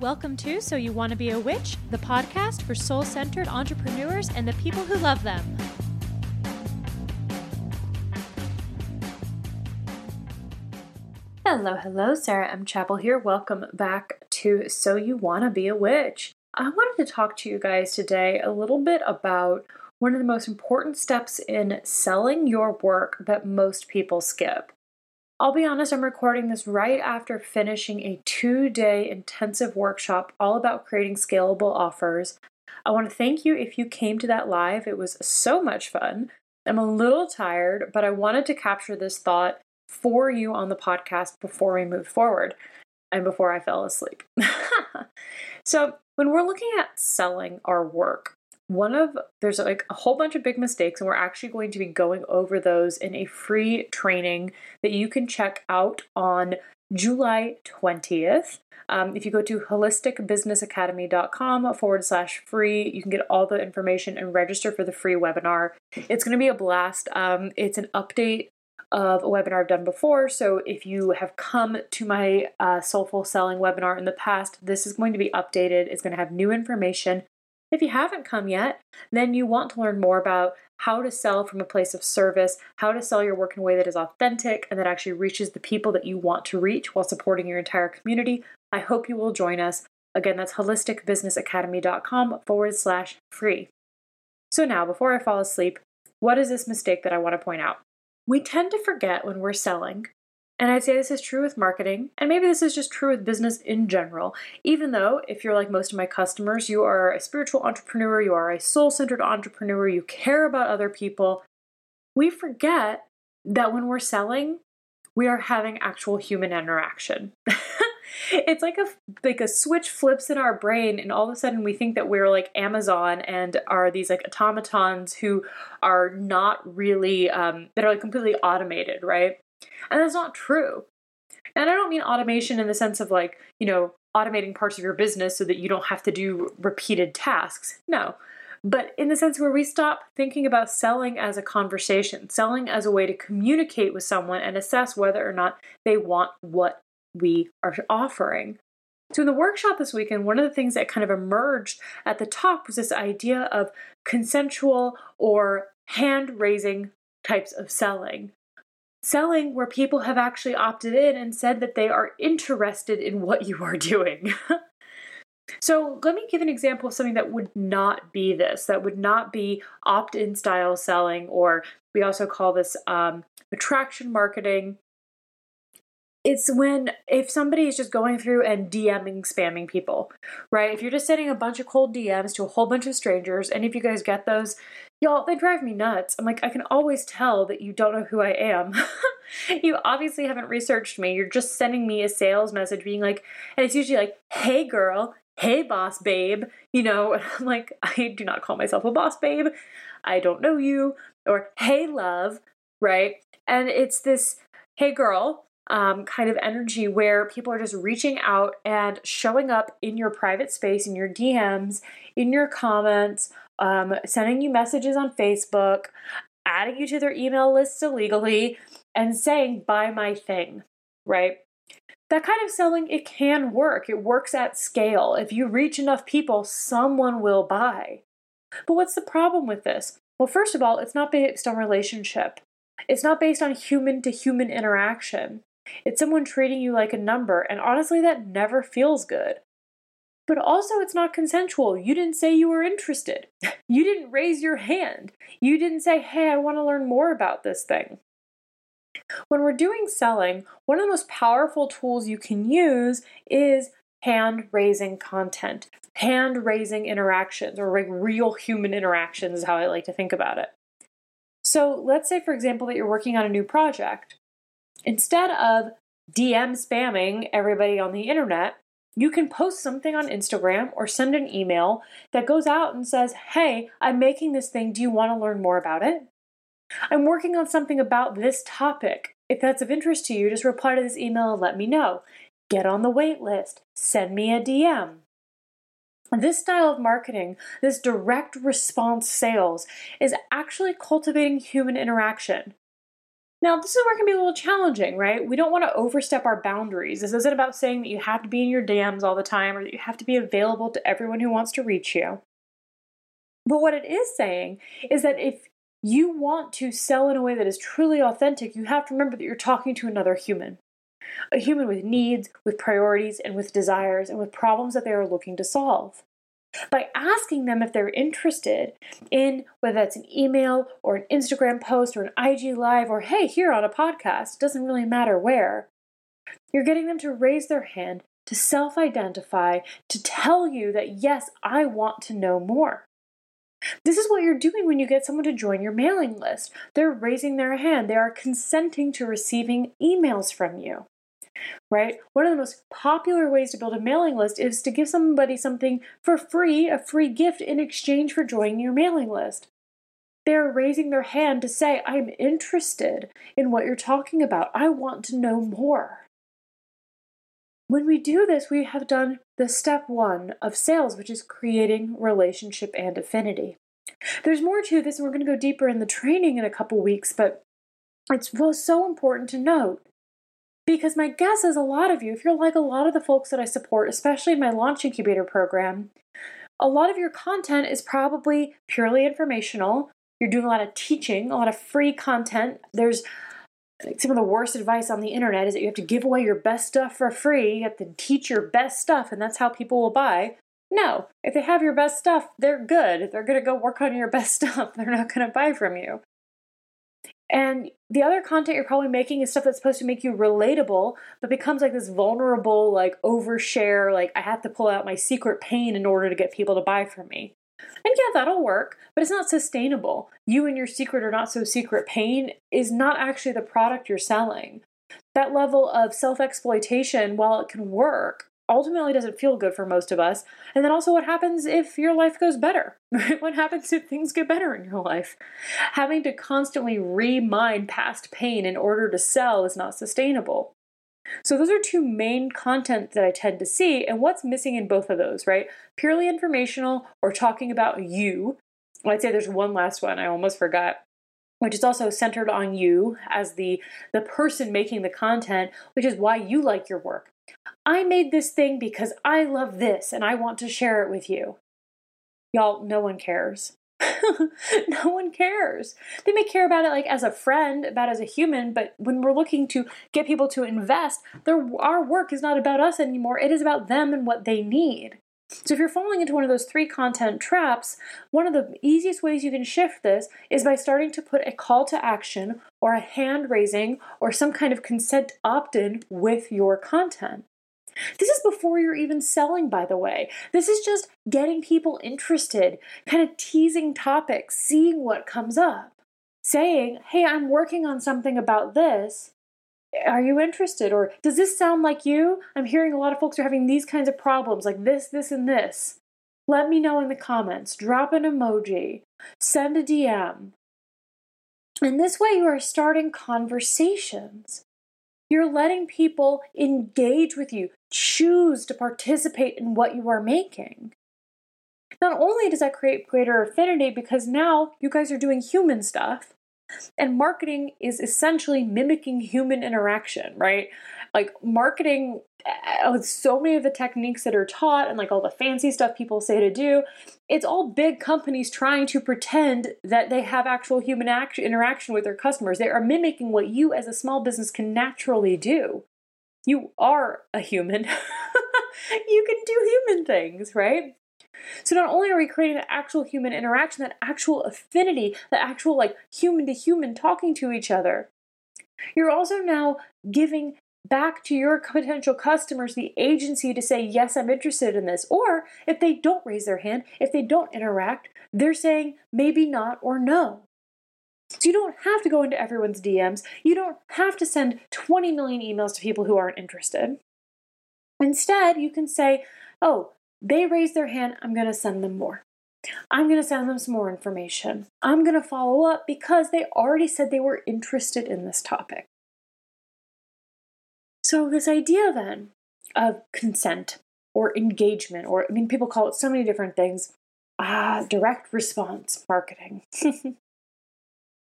Welcome to So You Want to Be a Witch, the podcast for soul centered entrepreneurs and the people who love them. Hello, hello, Sarah M. Chappell here. Welcome back to So You Want to Be a Witch. I wanted to talk to you guys today a little bit about one of the most important steps in selling your work that most people skip. I'll be honest, I'm recording this right after finishing a two day intensive workshop all about creating scalable offers. I want to thank you if you came to that live. It was so much fun. I'm a little tired, but I wanted to capture this thought for you on the podcast before we moved forward and before I fell asleep. so, when we're looking at selling our work, one of there's like a whole bunch of big mistakes and we're actually going to be going over those in a free training that you can check out on july 20th um, if you go to holisticbusinessacademy.com forward slash free you can get all the information and register for the free webinar it's going to be a blast um, it's an update of a webinar I've done before. So if you have come to my uh, Soulful Selling webinar in the past, this is going to be updated. It's going to have new information. If you haven't come yet, then you want to learn more about how to sell from a place of service, how to sell your work in a way that is authentic and that actually reaches the people that you want to reach while supporting your entire community. I hope you will join us. Again, that's holisticbusinessacademy.com forward slash free. So now, before I fall asleep, what is this mistake that I want to point out? We tend to forget when we're selling and I'd say this is true with marketing, and maybe this is just true with business in general. Even though, if you're like most of my customers, you are a spiritual entrepreneur, you are a soul centered entrepreneur, you care about other people, we forget that when we're selling, we are having actual human interaction. it's like a like a switch flips in our brain and all of a sudden we think that we're like amazon and are these like automatons who are not really um, that are like completely automated right and that's not true. And I don't mean automation in the sense of like, you know, automating parts of your business so that you don't have to do repeated tasks. No. But in the sense where we stop thinking about selling as a conversation, selling as a way to communicate with someone and assess whether or not they want what we are offering. So, in the workshop this weekend, one of the things that kind of emerged at the top was this idea of consensual or hand raising types of selling selling where people have actually opted in and said that they are interested in what you are doing. so, let me give an example of something that would not be this, that would not be opt in style selling, or we also call this um, attraction marketing. It's when if somebody is just going through and DMing, spamming people, right? If you're just sending a bunch of cold DMs to a whole bunch of strangers, and if you guys get those, Y'all, they drive me nuts. I'm like, I can always tell that you don't know who I am. you obviously haven't researched me. You're just sending me a sales message being like, and it's usually like, hey girl, hey boss babe. You know, and I'm like, I do not call myself a boss babe. I don't know you. Or hey love, right? And it's this, hey girl, um, kind of energy where people are just reaching out and showing up in your private space, in your DMs, in your comments, um, sending you messages on Facebook, adding you to their email lists illegally, and saying, buy my thing, right? That kind of selling, it can work. It works at scale. If you reach enough people, someone will buy. But what's the problem with this? Well, first of all, it's not based on relationship. It's not based on human to human interaction. It's someone treating you like a number, and honestly, that never feels good. But also, it's not consensual. You didn't say you were interested. You didn't raise your hand. You didn't say, hey, I want to learn more about this thing. When we're doing selling, one of the most powerful tools you can use is hand raising content, hand raising interactions, or like real human interactions, is how I like to think about it. So, let's say, for example, that you're working on a new project. Instead of DM spamming everybody on the internet, you can post something on Instagram or send an email that goes out and says, Hey, I'm making this thing. Do you want to learn more about it? I'm working on something about this topic. If that's of interest to you, just reply to this email and let me know. Get on the wait list. Send me a DM. This style of marketing, this direct response sales, is actually cultivating human interaction. Now, this is where it can be a little challenging, right? We don't want to overstep our boundaries. This isn't about saying that you have to be in your DMs all the time or that you have to be available to everyone who wants to reach you. But what it is saying is that if you want to sell in a way that is truly authentic, you have to remember that you're talking to another human. A human with needs, with priorities, and with desires, and with problems that they are looking to solve by asking them if they're interested in whether that's an email or an Instagram post or an IG live or hey, here on a podcast, doesn't really matter where. You're getting them to raise their hand, to self identify, to tell you that yes, I want to know more. This is what you're doing when you get someone to join your mailing list. They're raising their hand, they are consenting to receiving emails from you right? One of the most popular ways to build a mailing list is to give somebody something for free, a free gift in exchange for joining your mailing list. They're raising their hand to say, I'm interested in what you're talking about. I want to know more. When we do this, we have done the step one of sales, which is creating relationship and affinity. There's more to this, and we're going to go deeper in the training in a couple weeks, but it's so important to note because my guess is a lot of you, if you're like a lot of the folks that I support, especially in my launch incubator program, a lot of your content is probably purely informational. You're doing a lot of teaching, a lot of free content. There's some of the worst advice on the internet is that you have to give away your best stuff for free. You have to teach your best stuff, and that's how people will buy. No, if they have your best stuff, they're good. They're going to go work on your best stuff, they're not going to buy from you. And the other content you're probably making is stuff that's supposed to make you relatable, but becomes like this vulnerable, like overshare, like I have to pull out my secret pain in order to get people to buy from me. And yeah, that'll work, but it's not sustainable. You and your secret or not so secret pain is not actually the product you're selling. That level of self exploitation, while it can work, ultimately doesn't feel good for most of us. And then also, what happens if your life goes better? What happens if things get better in your life? Having to constantly remine past pain in order to sell is not sustainable. So, those are two main content that I tend to see. And what's missing in both of those, right? Purely informational or talking about you. Well, I'd say there's one last one I almost forgot which is also centered on you as the the person making the content which is why you like your work I made this thing because I love this and I want to share it with you. Y'all, no one cares. no one cares. They may care about it like as a friend, about as a human, but when we're looking to get people to invest, their, our work is not about us anymore. It is about them and what they need. So if you're falling into one of those three content traps, one of the easiest ways you can shift this is by starting to put a call to action or a hand raising or some kind of consent opt in with your content. This is before you're even selling, by the way. This is just getting people interested, kind of teasing topics, seeing what comes up, saying, hey, I'm working on something about this. Are you interested? Or does this sound like you? I'm hearing a lot of folks are having these kinds of problems, like this, this, and this. Let me know in the comments. Drop an emoji. Send a DM. And this way, you are starting conversations. You're letting people engage with you, choose to participate in what you are making. Not only does that create greater affinity because now you guys are doing human stuff, and marketing is essentially mimicking human interaction, right? Like marketing uh, with so many of the techniques that are taught and like all the fancy stuff people say to do, it's all big companies trying to pretend that they have actual human act- interaction with their customers. They are mimicking what you as a small business can naturally do. You are a human. you can do human things, right? So not only are we creating that actual human interaction, that actual affinity, that actual like human to human talking to each other, you're also now giving back to your potential customers the agency to say, Yes, I'm interested in this. Or if they don't raise their hand, if they don't interact, they're saying maybe not or no. So you don't have to go into everyone's DMs. You don't have to send 20 million emails to people who aren't interested. Instead, you can say, Oh, they raised their hand, I'm going to send them more. I'm going to send them some more information. I'm going to follow up because they already said they were interested in this topic. So, this idea then of consent or engagement, or I mean, people call it so many different things ah, direct response marketing.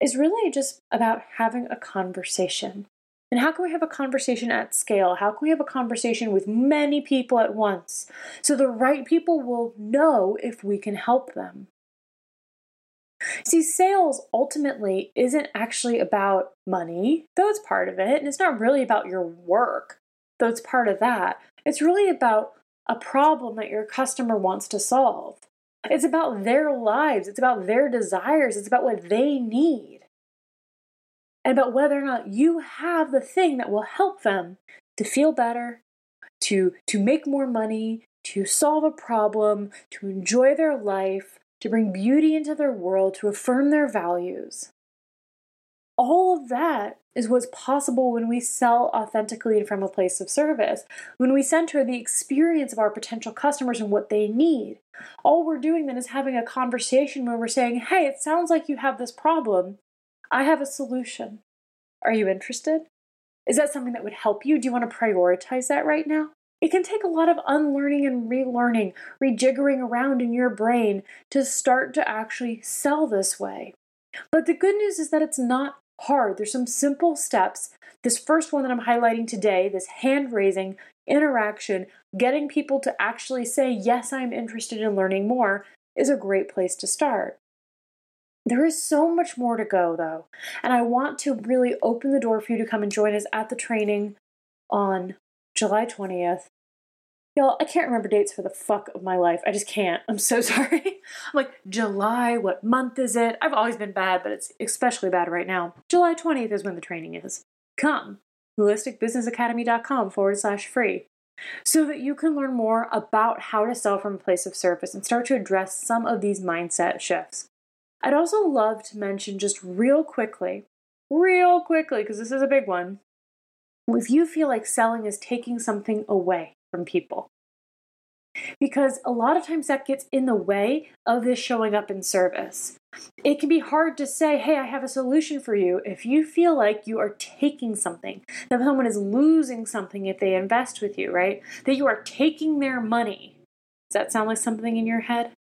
is really just about having a conversation. And how can we have a conversation at scale? How can we have a conversation with many people at once so the right people will know if we can help them? See, sales ultimately isn't actually about money, though it's part of it, and it's not really about your work, though it's part of that. It's really about a problem that your customer wants to solve. It's about their lives, it's about their desires, it's about what they need, and about whether or not you have the thing that will help them to feel better, to, to make more money, to solve a problem, to enjoy their life, to bring beauty into their world, to affirm their values. All of that is what's possible when we sell authentically and from a place of service, when we center the experience of our potential customers and what they need. All we're doing then is having a conversation where we're saying, hey, it sounds like you have this problem. I have a solution. Are you interested? Is that something that would help you? Do you want to prioritize that right now? It can take a lot of unlearning and relearning, rejiggering around in your brain to start to actually sell this way. But the good news is that it's not hard. There's some simple steps. This first one that I'm highlighting today, this hand raising interaction, getting people to actually say, Yes, I'm interested in learning more, is a great place to start. There is so much more to go, though, and I want to really open the door for you to come and join us at the training on July 20th. Y'all, I can't remember dates for the fuck of my life. I just can't. I'm so sorry. I'm like, July, what month is it? I've always been bad, but it's especially bad right now. July 20th is when the training is. Come, holisticbusinessacademy.com forward slash free, so that you can learn more about how to sell from a place of service and start to address some of these mindset shifts. I'd also love to mention just real quickly, real quickly, because this is a big one, if you feel like selling is taking something away from people. Because a lot of times that gets in the way of this showing up in service. It can be hard to say, hey, I have a solution for you if you feel like you are taking something, that someone is losing something if they invest with you, right? That you are taking their money. Does that sound like something in your head?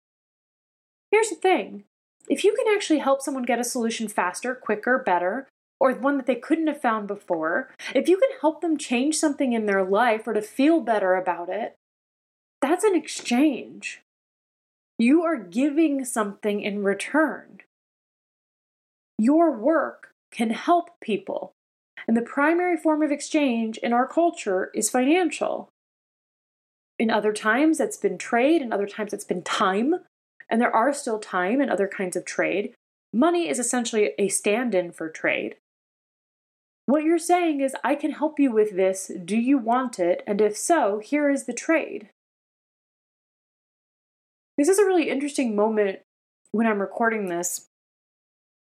Here's the thing if you can actually help someone get a solution faster, quicker, better, or one that they couldn't have found before, if you can help them change something in their life or to feel better about it, that's an exchange. You are giving something in return. Your work can help people. And the primary form of exchange in our culture is financial. In other times, it's been trade, in other times, it's been time. And there are still time and other kinds of trade. Money is essentially a stand in for trade. What you're saying is, I can help you with this. Do you want it? And if so, here is the trade. This is a really interesting moment when I'm recording this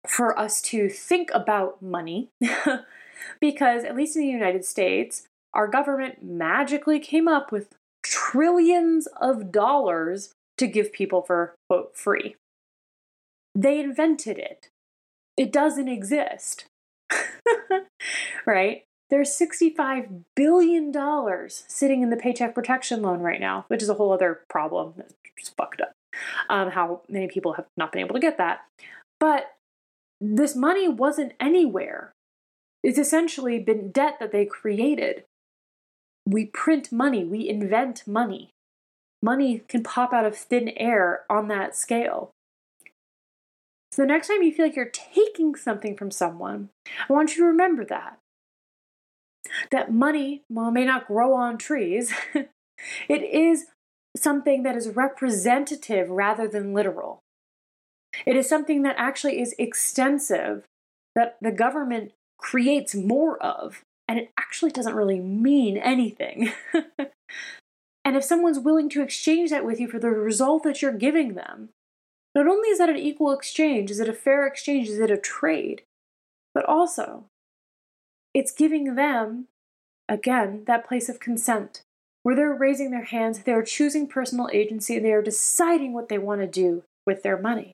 for us to think about money because, at least in the United States, our government magically came up with trillions of dollars to give people for, quote, free. They invented it, it doesn't exist. right? There's $65 billion sitting in the paycheck protection loan right now, which is a whole other problem. It's fucked up. Um, how many people have not been able to get that. But this money wasn't anywhere. It's essentially been debt that they created. We print money, we invent money. Money can pop out of thin air on that scale. So the next time you feel like you're taking something from someone, I want you to remember that. That money, while may not grow on trees, it is something that is representative rather than literal. It is something that actually is extensive, that the government creates more of, and it actually doesn't really mean anything. and if someone's willing to exchange that with you for the result that you're giving them, not only is that an equal exchange, is it a fair exchange, is it a trade, but also it's giving them, again, that place of consent where they're raising their hands, they're choosing personal agency, and they are deciding what they want to do with their money.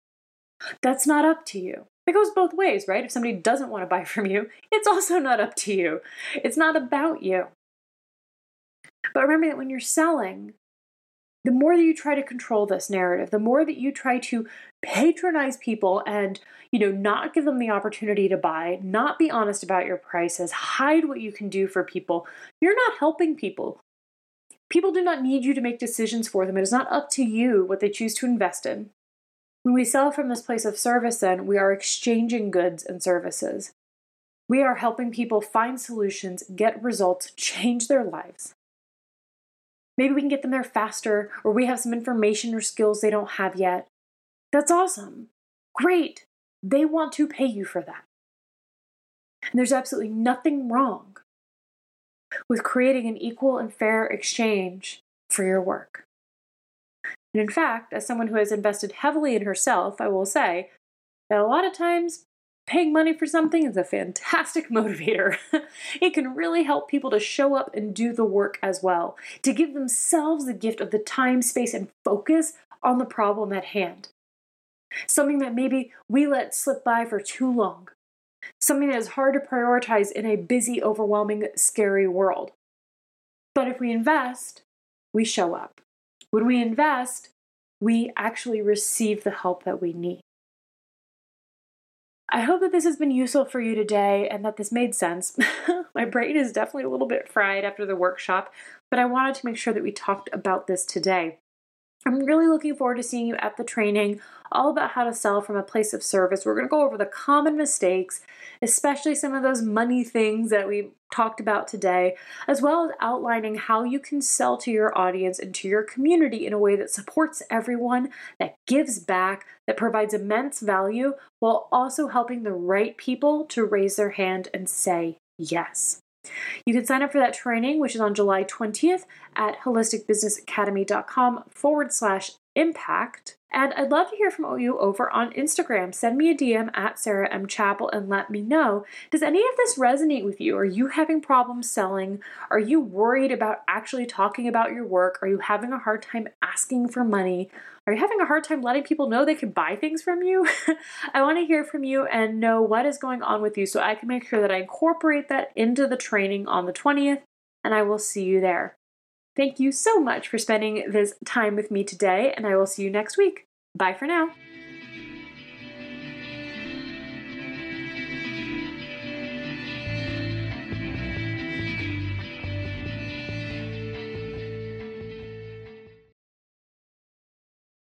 That's not up to you. It goes both ways, right? If somebody doesn't want to buy from you, it's also not up to you. It's not about you. But remember that when you're selling, the more that you try to control this narrative, the more that you try to patronize people and, you know, not give them the opportunity to buy, not be honest about your prices, hide what you can do for people, you're not helping people. People do not need you to make decisions for them. It is not up to you what they choose to invest in. When we sell from this place of service, then we are exchanging goods and services. We are helping people find solutions, get results, change their lives. Maybe we can get them there faster, or we have some information or skills they don't have yet. That's awesome. Great. They want to pay you for that. And there's absolutely nothing wrong with creating an equal and fair exchange for your work. And in fact, as someone who has invested heavily in herself, I will say that a lot of times Paying money for something is a fantastic motivator. it can really help people to show up and do the work as well, to give themselves the gift of the time, space, and focus on the problem at hand. Something that maybe we let slip by for too long. Something that is hard to prioritize in a busy, overwhelming, scary world. But if we invest, we show up. When we invest, we actually receive the help that we need. I hope that this has been useful for you today and that this made sense. My brain is definitely a little bit fried after the workshop, but I wanted to make sure that we talked about this today. I'm really looking forward to seeing you at the training, all about how to sell from a place of service. We're going to go over the common mistakes, especially some of those money things that we talked about today, as well as outlining how you can sell to your audience and to your community in a way that supports everyone, that gives back, that provides immense value, while also helping the right people to raise their hand and say yes. You can sign up for that training, which is on July 20th at holisticbusinessacademy.com forward slash impact. And I'd love to hear from you over on Instagram. Send me a DM at Sarah M. Chappell and let me know. Does any of this resonate with you? Are you having problems selling? Are you worried about actually talking about your work? Are you having a hard time asking for money? Are you having a hard time letting people know they can buy things from you? I want to hear from you and know what is going on with you so I can make sure that I incorporate that into the training on the 20th, and I will see you there. Thank you so much for spending this time with me today, and I will see you next week. Bye for now.